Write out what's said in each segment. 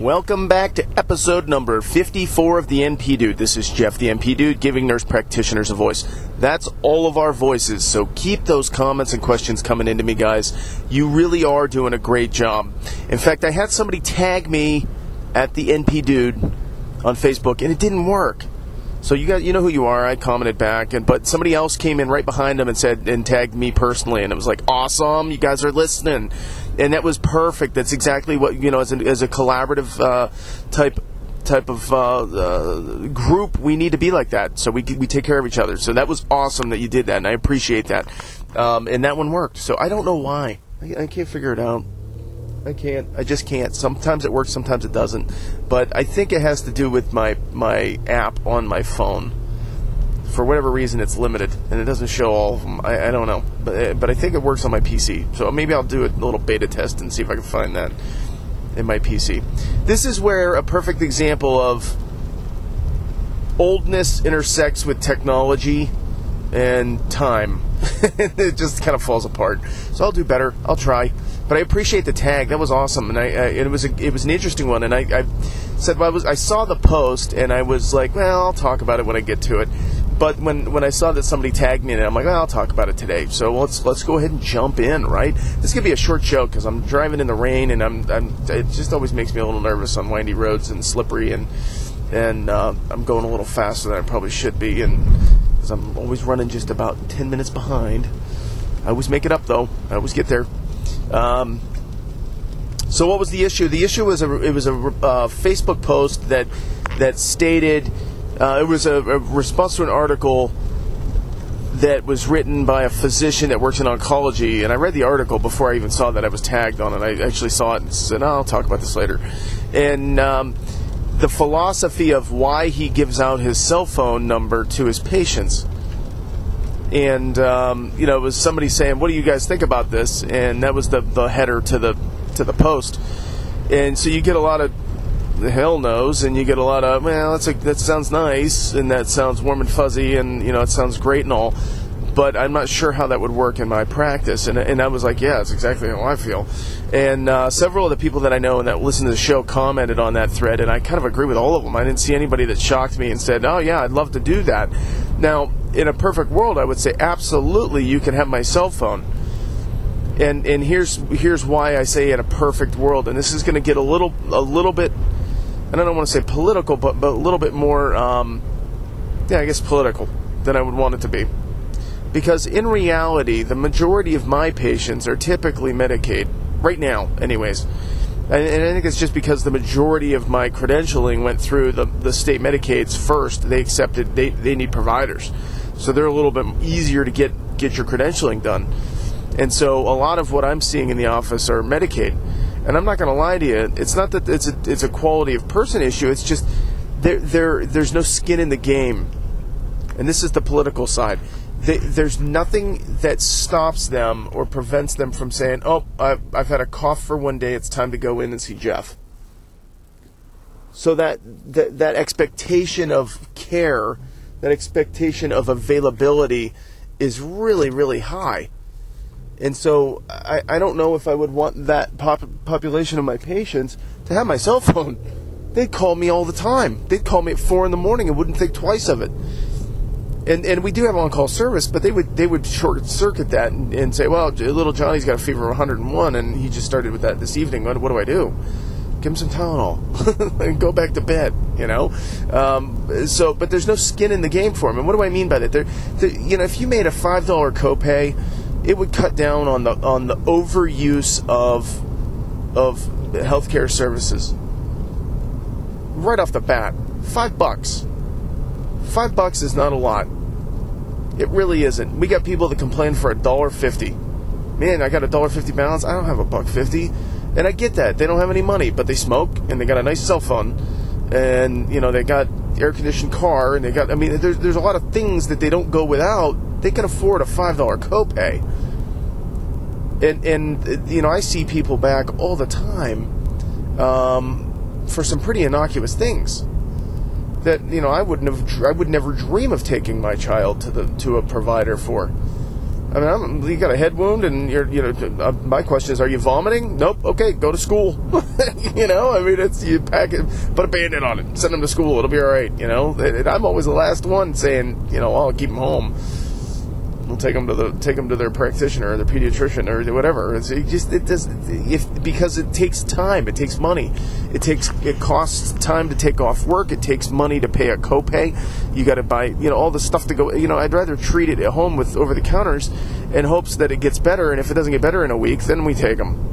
Welcome back to episode number 54 of the NP Dude. This is Jeff, the NP Dude, giving nurse practitioners a voice. That's all of our voices, so keep those comments and questions coming into me, guys. You really are doing a great job. In fact, I had somebody tag me at the NP Dude on Facebook, and it didn't work. So you got you know who you are. I commented back, and but somebody else came in right behind them and said and tagged me personally, and it was like awesome. You guys are listening, and that was perfect. That's exactly what you know as a, as a collaborative uh, type type of uh, uh, group. We need to be like that, so we we take care of each other. So that was awesome that you did that, and I appreciate that. Um, and that one worked. So I don't know why. I, I can't figure it out. I can't. I just can't. Sometimes it works, sometimes it doesn't. But I think it has to do with my my app on my phone. For whatever reason, it's limited and it doesn't show all of them. I, I don't know, but eh, but I think it works on my PC. So maybe I'll do a little beta test and see if I can find that in my PC. This is where a perfect example of oldness intersects with technology and time. it just kind of falls apart. So I'll do better. I'll try. But I appreciate the tag. That was awesome, and I, I it was a, it was an interesting one. And I, I said well, I was I saw the post, and I was like, well, I'll talk about it when I get to it. But when, when I saw that somebody tagged me in it, I'm like, well, I'll talk about it today. So let's let's go ahead and jump in, right? This could be a short show because I'm driving in the rain, and I'm, I'm it just always makes me a little nervous on windy roads and slippery, and and uh, I'm going a little faster than I probably should be, and because I'm always running just about 10 minutes behind. I always make it up though. I always get there. Um, so what was the issue? The issue was a it was a uh, Facebook post that that stated uh, it was a, a, response to an article that was written by a physician that works in oncology, and I read the article before I even saw that I was tagged on it. I actually saw it and said, oh, "I'll talk about this later." And um, the philosophy of why he gives out his cell phone number to his patients and um, you know it was somebody saying, "What do you guys think about this?" And that was the the header to the to the post. And so you get a lot of hell knows, and you get a lot of well, that's a, that sounds nice, and that sounds warm and fuzzy, and you know it sounds great and all, but I'm not sure how that would work in my practice. And and I was like, yeah, that's exactly how I feel. And uh, several of the people that I know and that listen to the show commented on that thread, and I kind of agree with all of them. I didn't see anybody that shocked me and said, oh yeah, I'd love to do that. Now in a perfect world, I would say absolutely you can have my cell phone. And and here's here's why I say in a perfect world, and this is going to get a little a little bit, and I don't want to say political, but but a little bit more, um, yeah, I guess political than I would want it to be, because in reality, the majority of my patients are typically Medicaid right now, anyways. And, and, I think it's just because the majority of my credentialing went through the, the state Medicaids first. They accepted they, they need providers so they're a little bit easier to get get your credentialing done. And so a lot of what I'm seeing in the office are Medicaid. And I'm not going to lie to you, it's not that it's a it's a quality of person issue. It's just there there there's no skin in the game. And this is the political side. They, there's nothing that stops them or prevents them from saying, "Oh, I've, I've had a cough for one day. It's time to go in and see Jeff." So that that, that expectation of care that expectation of availability is really, really high. And so I, I don't know if I would want that pop- population of my patients to have my cell phone. They'd call me all the time. They'd call me at four in the morning and wouldn't think twice of it. And and we do have on call service, but they would they would short circuit that and, and say, well, little Johnny's got a fever of 101, and he just started with that this evening. What, what do I do? give him some Tylenol and go back to bed. You know, um, so but there's no skin in the game for him. And what do I mean by that? There, you know, if you made a five dollar copay, it would cut down on the on the overuse of of healthcare services. Right off the bat, five bucks. Five bucks is not a lot. It really isn't. We got people that complain for a dollar fifty. Man, I got a dollar fifty balance. I don't have a buck fifty. And I get that. They don't have any money, but they smoke and they got a nice cell phone and, you know, they got air conditioned car and they got, I mean, there's, there's a lot of things that they don't go without. They can afford a $5 copay. And, and, you know, I see people back all the time um, for some pretty innocuous things that you know I wouldn't have I would never dream of taking my child to the to a provider for I mean, I'm, you got a head wound, and you're, you know, uh, my question is, are you vomiting? Nope. Okay, go to school. you know, I mean, it's you pack it, put a band-aid on it, send them to school. It'll be all right. You know, and I'm always the last one saying, you know, I'll keep them home. Take them to the take them to their practitioner or their pediatrician or whatever. It's it just it does if because it takes time, it takes money, it takes it costs time to take off work. It takes money to pay a copay. You got to buy you know all the stuff to go. You know I'd rather treat it at home with over the counters in hopes that it gets better. And if it doesn't get better in a week, then we take them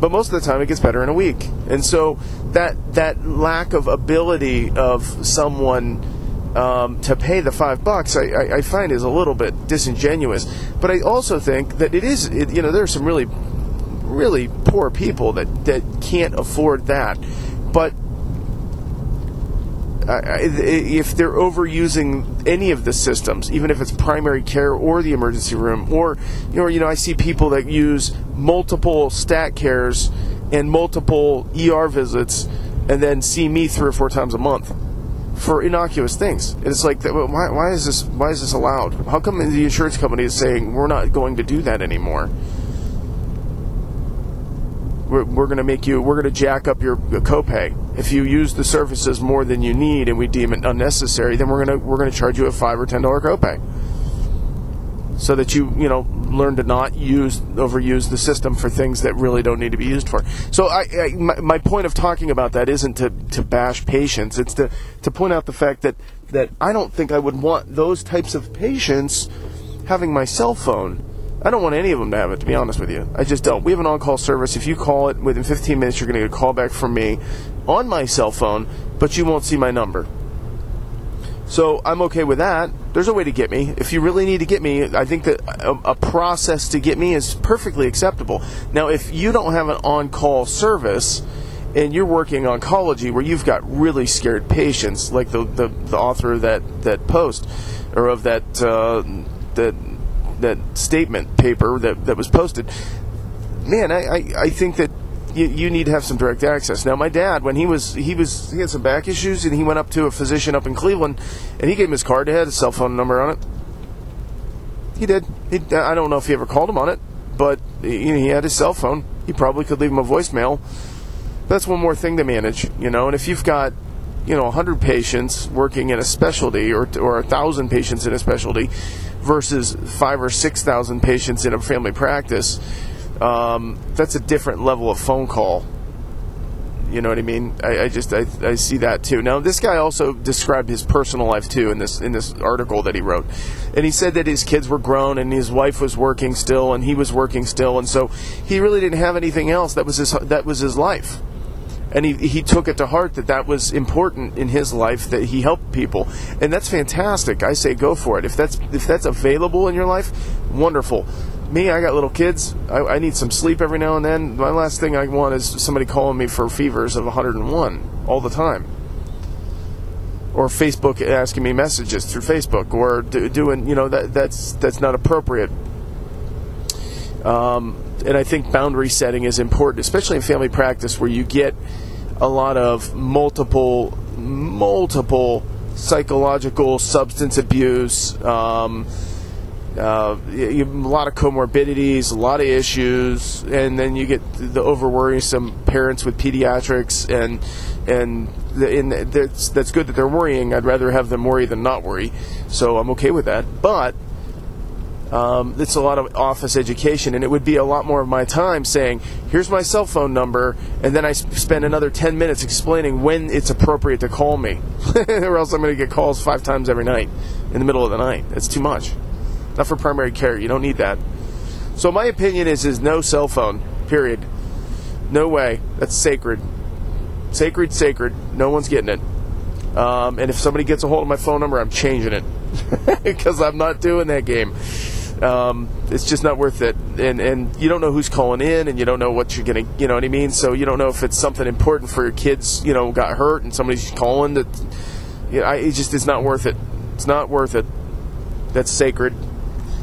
but most of the time it gets better in a week. And so that that lack of ability of someone um, to pay the five bucks, I, I, I, find is a little bit disingenuous. But I also think that it is, it, you know, there are some really, really poor people that, that can't afford that. But if they're overusing any of the systems, even if it's primary care or the emergency room, or you know, you know, I see people that use multiple stat cares and multiple ER visits, and then see me three or four times a month for innocuous things. It's like, why, why is this? Why is this allowed? How come the insurance company is saying we're not going to do that anymore? We're, we're going to make you. We're going to jack up your copay if you use the services more than you need, and we deem it unnecessary. Then we're going to we're going to charge you a five or ten dollar copay so that you you know learn to not use overuse the system for things that really don't need to be used for. So I, I my, my, point of talking about that isn't to, to bash patients. It's to to point out the fact that that I don't think I would want those types of patients having my cell phone. I don't want any of them to have it, to be honest with you. I just don't. We have an on-call service. If you call it within 15 minutes, you're going to get a call back from me on my cell phone, but you won't see my number. So I'm okay with that. There's a way to get me. If you really need to get me, I think that a, a process to get me is perfectly acceptable. Now, if you don't have an on call service, and you're working oncology where you've got really scared patients, like the, the, the author of that, that post or of that uh, that that statement paper that, that was posted. Man, I, I, I think that you, you need to have some direct access. Now, my dad, when he was he was he had some back issues, and he went up to a physician up in Cleveland, and he gave him his card. It had a cell phone number on it. He did. He, I don't know if he ever called him on it, but he, he had his cell phone. He probably could leave him a voicemail. That's one more thing to manage, you know. And if you've got you know 100 patients working in a specialty or or 1000 patients in a specialty versus 5 or 6000 patients in a family practice um, that's a different level of phone call. You know what I mean? I, I just I, I, see that too. Now this guy also described his personal life too in this in this article that he wrote, and he said that his kids were grown and his wife was working still and he was working still, and so he really didn't have anything else. That was his that was his life, and he he took it to heart that that was important in his life that he helped people, and that's fantastic. I say go for it if that's if that's available in your life, wonderful me, I got little kids. I, I, need some sleep every now and then. My last thing I want is somebody calling me for fevers of 101 all the time. Or Facebook asking me messages through Facebook, or do, doing, you know, that that's that's not appropriate. Um, and I think boundary setting is important, especially in family practice, where you get a lot of multiple, multiple psychological substance abuse. Um, uh, you, a lot of comorbidities, a lot of issues, and then you get the over worrisome parents with pediatrics, and and, the, and that's that's good that they're worrying. I'd rather have them worry than not worry, so I'm okay with that. But um, it's a lot of office education, and it would be a lot more of my time saying, "Here's my cell phone number," and then I spend another ten minutes explaining when it's appropriate to call me, or else I'm going to get calls five times every night in the middle of the night. It's too much not for primary care. You don't need that. So my opinion is is no cell phone. Period. No way. That's sacred. Sacred, sacred. No one's getting it. Um, and if somebody gets a hold of my phone number, I'm changing it because I'm not doing that game. Um, it's just not worth it. And and you don't know who's calling in, and you don't know what you're gonna, you know what I mean. So you don't know if it's something important for your kids, you know, got hurt, and somebody's calling that. You know, I, it just it's not worth it. It's not worth it. That's sacred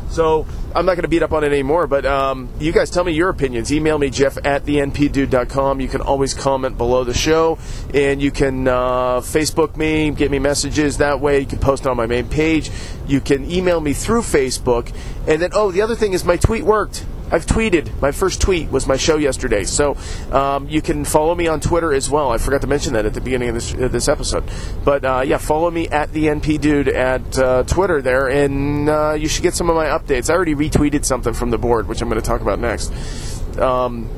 So I'm not going to beat up on it anymore, but um, you guys tell me your opinions. Email me, jeff at thenpdude.com. You can always comment below the show, and you can uh, Facebook me, get me messages that way. You can post it on my main page. You can email me through Facebook. And then, oh, the other thing is my tweet worked. I've tweeted. My first tweet was my show yesterday, so um, you can follow me on Twitter as well. I forgot to mention that at the beginning of this, uh, this episode, but uh, yeah, follow me at the NP Dude at uh, Twitter there, and uh, you should get some of my updates. I already retweeted something from the board, which I'm going to talk about next. Um,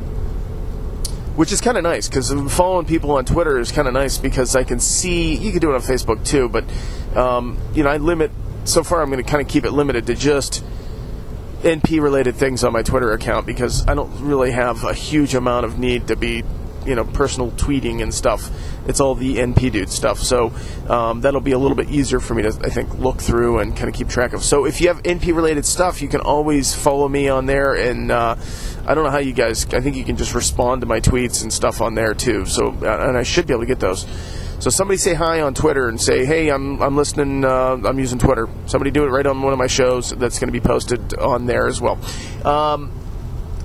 which is kind of nice because following people on Twitter is kind of nice because I can see. You can do it on Facebook too, but um, you know, I limit. So far, I'm going to kind of keep it limited to just NP related things on my Twitter account because I don't really have a huge amount of need to be, you know, personal tweeting and stuff. It's all the NP dude stuff. So um, that'll be a little bit easier for me to, I think, look through and kind of keep track of. So if you have NP related stuff, you can always follow me on there. And uh, I don't know how you guys, I think you can just respond to my tweets and stuff on there too. So, and I should be able to get those. So somebody say hi on Twitter and say, "Hey, I'm I'm listening. Uh, I'm using Twitter." Somebody do it right on one of my shows. That's going to be posted on there as well. Um,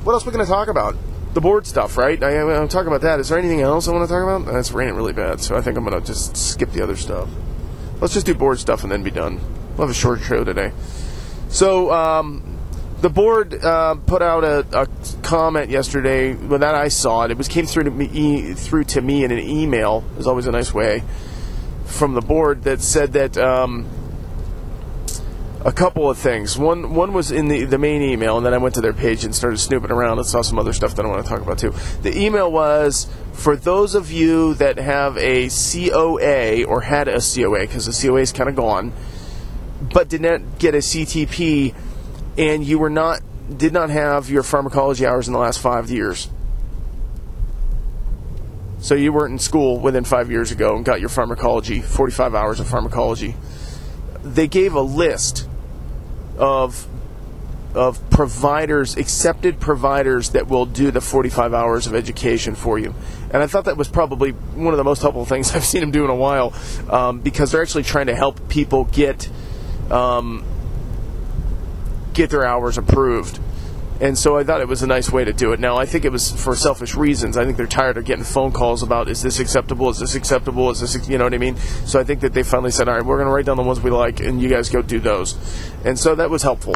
what else are we going to talk about? The board stuff, right? I, I'm talking about that. Is there anything else I want to talk about? That's raining really bad, so I think I'm going to just skip the other stuff. Let's just do board stuff and then be done. We'll have a short show today. So, um, the board uh, put out a, a, comment yesterday. Well, that I saw it. It was came through to me through to me in an email. Is always a nice way from the board that said that um, a couple of things. One one was in the the main email, and then I went to their page and started snooping around and saw some other stuff that I want to talk about too. The email was for those of you that have a COA or had a COA because the COA is kind of gone, but did not get a CTP and you were not did not have your pharmacology hours in the last five years. So you weren't in school within five years ago and got your pharmacology, 45 hours of pharmacology. They gave a list of of providers, accepted providers that will do the 45 hours of education for you. And I thought that was probably one of the most helpful things I've seen them do in a while um, because they're actually trying to help people get um, get their hours approved. And so I thought it was a nice way to do it. Now, I think it was for selfish reasons. I think they're tired of getting phone calls about is this acceptable? Is this acceptable? Is this, you know what I mean? So I think that they finally said, all right, we're going to write down the ones we like, and you guys go do those. And so that was helpful.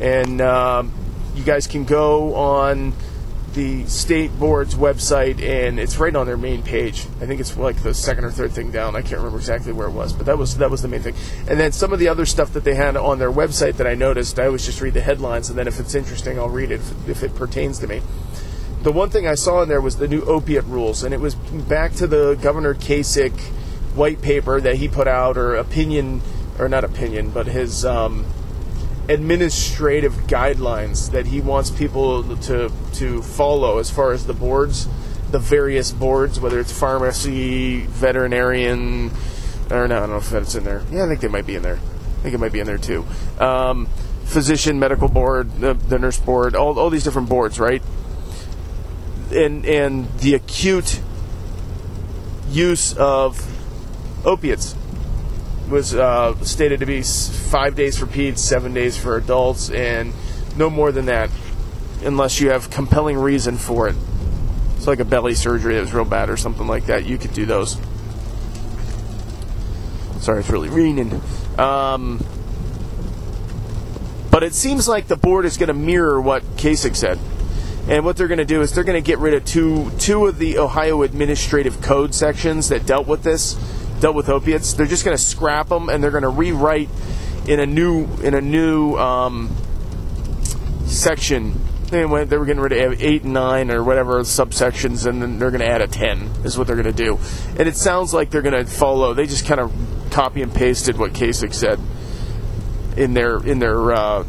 And um, you guys can go on the state board's website, and it's right on their main page. I think it's like the second or third thing down. I can't remember exactly where it was, but that was that was the main thing. And then some of the other stuff that they had on their website that I noticed, I always just read the headlines, and then if it's interesting, I'll read it if, if it pertains to me. The one thing I saw in there was the new opiate rules, and it was back to the Governor Kasich white paper that he put out, or opinion, or not opinion, but his. Um, administrative guidelines that he wants people to to follow as far as the boards, the various boards, whether it's pharmacy, veterinarian, or no, I don't know if that's in there. Yeah, I think they might be in there. I think it might be in there too. Um, physician, medical board, the, the nurse board, all, all these different boards, right? And and the acute use of opiates was uh, stated to be five days for peds, seven days for adults, and no more than that, unless you have compelling reason for it. It's like a belly surgery that was real bad or something like that. You could do those. Sorry, it's really raining. Um, but it seems like the board is going to mirror what Kasich said. And what they're going to do is they're going to get rid of two two of the Ohio Administrative Code sections that dealt with this dealt with opiates. They're just going to scrap them and they're going to rewrite in a new in a new um, section. They, went, they were getting rid of eight and nine or whatever subsections, and then they're going to add a ten. Is what they're going to do. And it sounds like they're going to follow. They just kind of copy and pasted what Kasich said in their in their uh,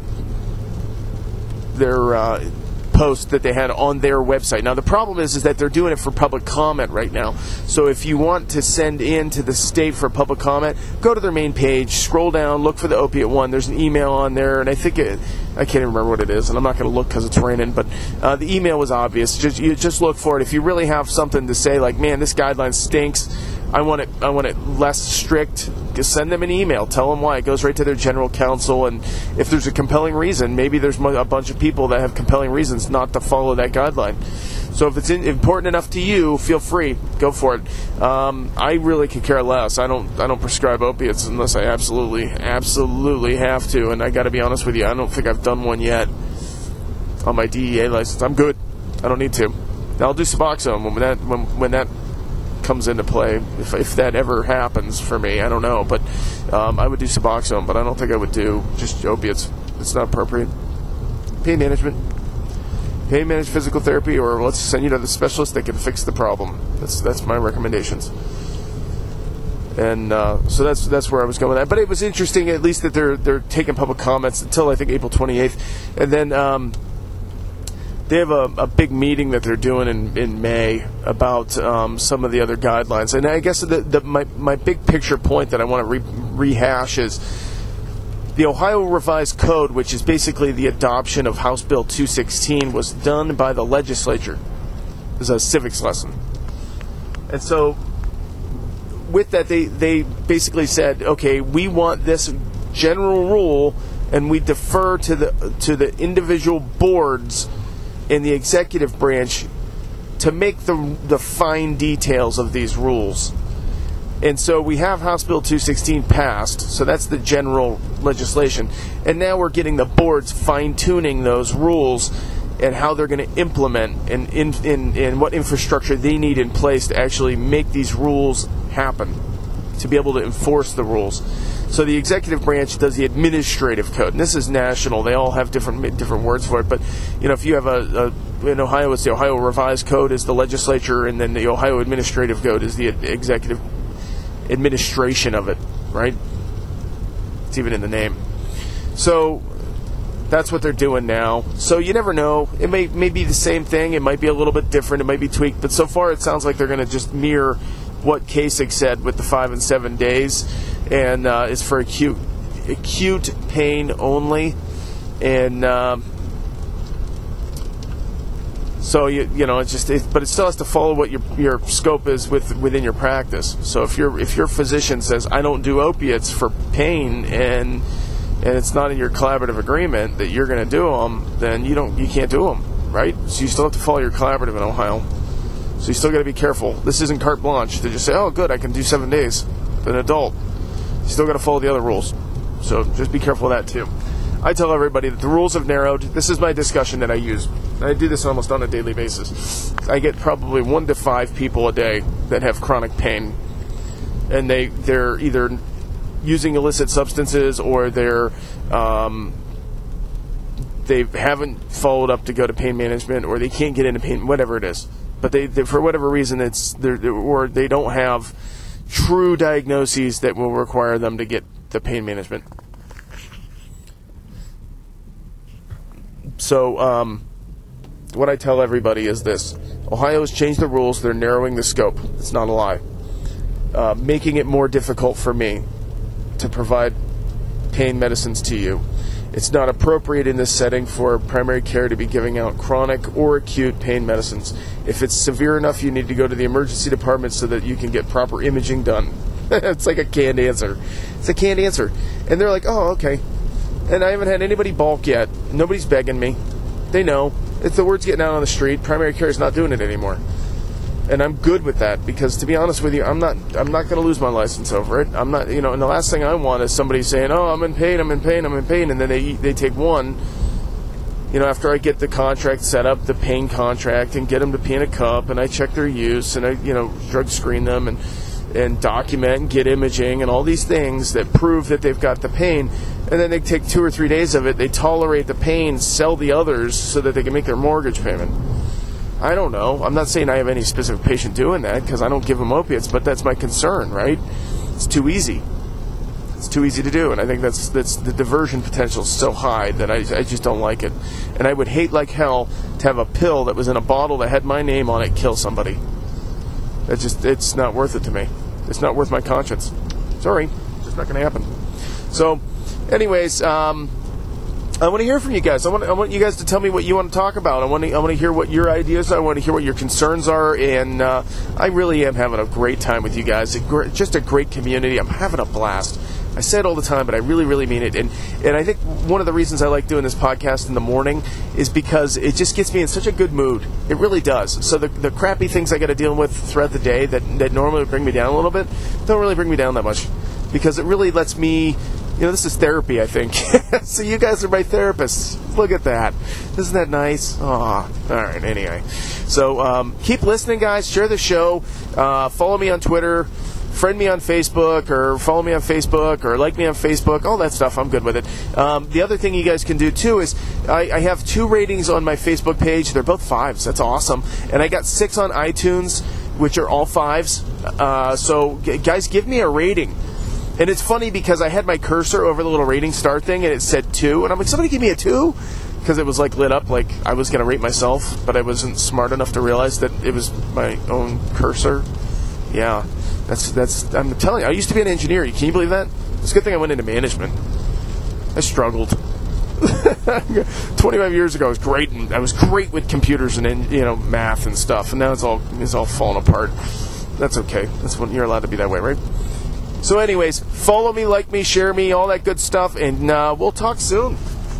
their uh, post that they had on their website. Now the problem is is that they're doing it for public comment right now. So if you want to send in to the state for public comment, go to their main page, scroll down, look for the opiate one. There's an email on there, and I think it, I can't even remember what it is, and I'm not going to look because it's raining. But uh, the email was obvious. Just you just look for it. If you really have something to say, like, man, this guideline stinks. I want it. I want it less strict. Just send them an email. Tell them why. It goes right to their general counsel. And if there's a compelling reason, maybe there's a bunch of people that have compelling reasons not to follow that guideline. So if it's in, important enough to you, feel free, go for it. Um, I really could care less. I don't. I don't prescribe opiates unless I absolutely, absolutely have to. And I got to be honest with you, I don't think I've done one yet on my DEA license. I'm good. I don't need to. I'll do Suboxone when that when, when that comes into play. If, if that ever happens for me, I don't know. But um, I would do Suboxone, but I don't think I would do just opiates. It's not appropriate. Pain management. Pain managed physical therapy, or let's send you to the specialist that can fix the problem. That's that's my recommendations. And uh, so that's that's where I was going that. But it was interesting, at least that they're they're taking public comments until I think April 28th, and then. Um, they have a, a big meeting that they're doing in, in May about um, some of the other guidelines. And I guess the, the, my, my big picture point that I want to re- rehash is the Ohio Revised Code, which is basically the adoption of House Bill 216, was done by the legislature as a civics lesson. And so, with that, they, they basically said, okay, we want this general rule, and we defer to the to the individual boards in the executive branch to make the the fine details of these rules. And so we have House Bill 216 passed, so that's the general legislation. And now we're getting the boards fine tuning those rules and how they're going to implement and in, in what infrastructure they need in place to actually make these rules happen, to be able to enforce the rules. So the executive branch does the administrative code, and this is national. They all have different different words for it. But you know, if you have a, a in Ohio, it's the Ohio Revised Code is the legislature, and then the Ohio Administrative Code is the executive administration of it. Right? It's even in the name. So that's what they're doing now. So you never know. It may may be the same thing. It might be a little bit different. It might be tweaked. But so far, it sounds like they're going to just mirror what Kasich said with the five and seven days and uh, is for acute acute pain only, and um, so you you know it's just it, but it still has to follow what your your scope is with within your practice. So if your if your physician says I don't do opiates for pain and and it's not in your collaborative agreement that you're going to do them, then you don't you can't do them, right? So you still have to follow your collaborative in Ohio. So you still got to be careful. This isn't carte blanche to just say, "Oh, good, I can do seven days." An adult you still got to follow the other rules. So just be careful of that too. I tell everybody that the rules have narrowed. This is my discussion that I use. I do this almost on a daily basis. I get probably one to five people a day that have chronic pain, and they they're either using illicit substances or they're um, they haven't followed up to go to pain management or they can't get into pain, whatever it is. But they, they for whatever reason it's or they don't have true diagnoses that will require them to get the pain management. So, um, what I tell everybody is this Ohio has changed the rules, they're narrowing the scope. It's not a lie. Uh, making it more difficult for me to provide pain medicines to you. It's not appropriate in this setting for primary care to be giving out chronic or acute pain medicines. If it's severe enough, you need to go to the emergency department so that you can get proper imaging done. it's like a canned answer. It's a canned answer. And they're like, oh, okay. And I haven't had anybody balk yet. Nobody's begging me. They know. If the word's getting out on the street, primary care is not doing it anymore and I'm good with that because to be honest with you, I'm not I'm not going to lose my license over it. I'm not, you know, and the last thing I want is somebody saying, "Oh, I'm in pain, I'm in pain, I'm in pain," and then they they take one. You know, after I get the contract set up, the pain contract, and get them to pee in a cup, and I check their use, and I, you know, drug screen them, and and document and get imaging and all these things that prove that they've got the pain, and then they take two or three days of it, they tolerate the pain, sell the others so that they can make their mortgage payment I don't know. I'm not saying I have any specific patient doing that because I don't give them opiates, but that's my concern, right? It's too easy. It's too easy to do, and I think that's that's the diversion potential is so high that I, I just don't like it. And I would hate like hell to have a pill that was in a bottle that had my name on it kill somebody. It's just it's not worth it to me. It's not worth my conscience. Sorry, it's not going to happen. So, anyways, um, I want to hear from you guys. I want, I want you guys to tell me what you want to talk about. I want to, I want to hear what your ideas are. I want to hear what your concerns are. And uh, I really am having a great time with you guys. Just a great community. I'm having a blast. I say it all the time, but I really, really mean it. And and I think one of the reasons I like doing this podcast in the morning is because it just gets me in such a good mood. It really does. So the, the crappy things I got to deal with throughout the day that, that normally bring me down a little bit don't really bring me down that much because it really lets me you know, this is therapy, I think. so you guys are my therapists. Look at that. Isn't that nice? Oh, all right. Anyway, so um, keep listening, guys. Share the show. Uh, follow me on Twitter. Friend me on Facebook, or follow me on Facebook, or like me on Facebook. All that stuff. I'm good with it. Um, the other thing you guys can do too is I, I have two ratings on my Facebook page. They're both fives. That's awesome. And I got six on iTunes, which are all fives. Uh, so g- guys, give me a rating. And it's funny because I had my cursor over the little rating star thing and it said two. And I'm like, somebody give me a two? Because it was like lit up like I was going to rate myself, but I wasn't smart enough to realize that it was my own cursor. Yeah. That's, that's, I'm telling you, I used to be an engineer. Can you believe that? It's a good thing I went into management. I struggled. 25 years ago, I was great, and I was great with computers and you know math and stuff, and now it's all it's all falling apart. That's okay. That's when you're allowed to be that way, right? So, anyways, follow me, like me, share me, all that good stuff, and uh, we'll talk soon.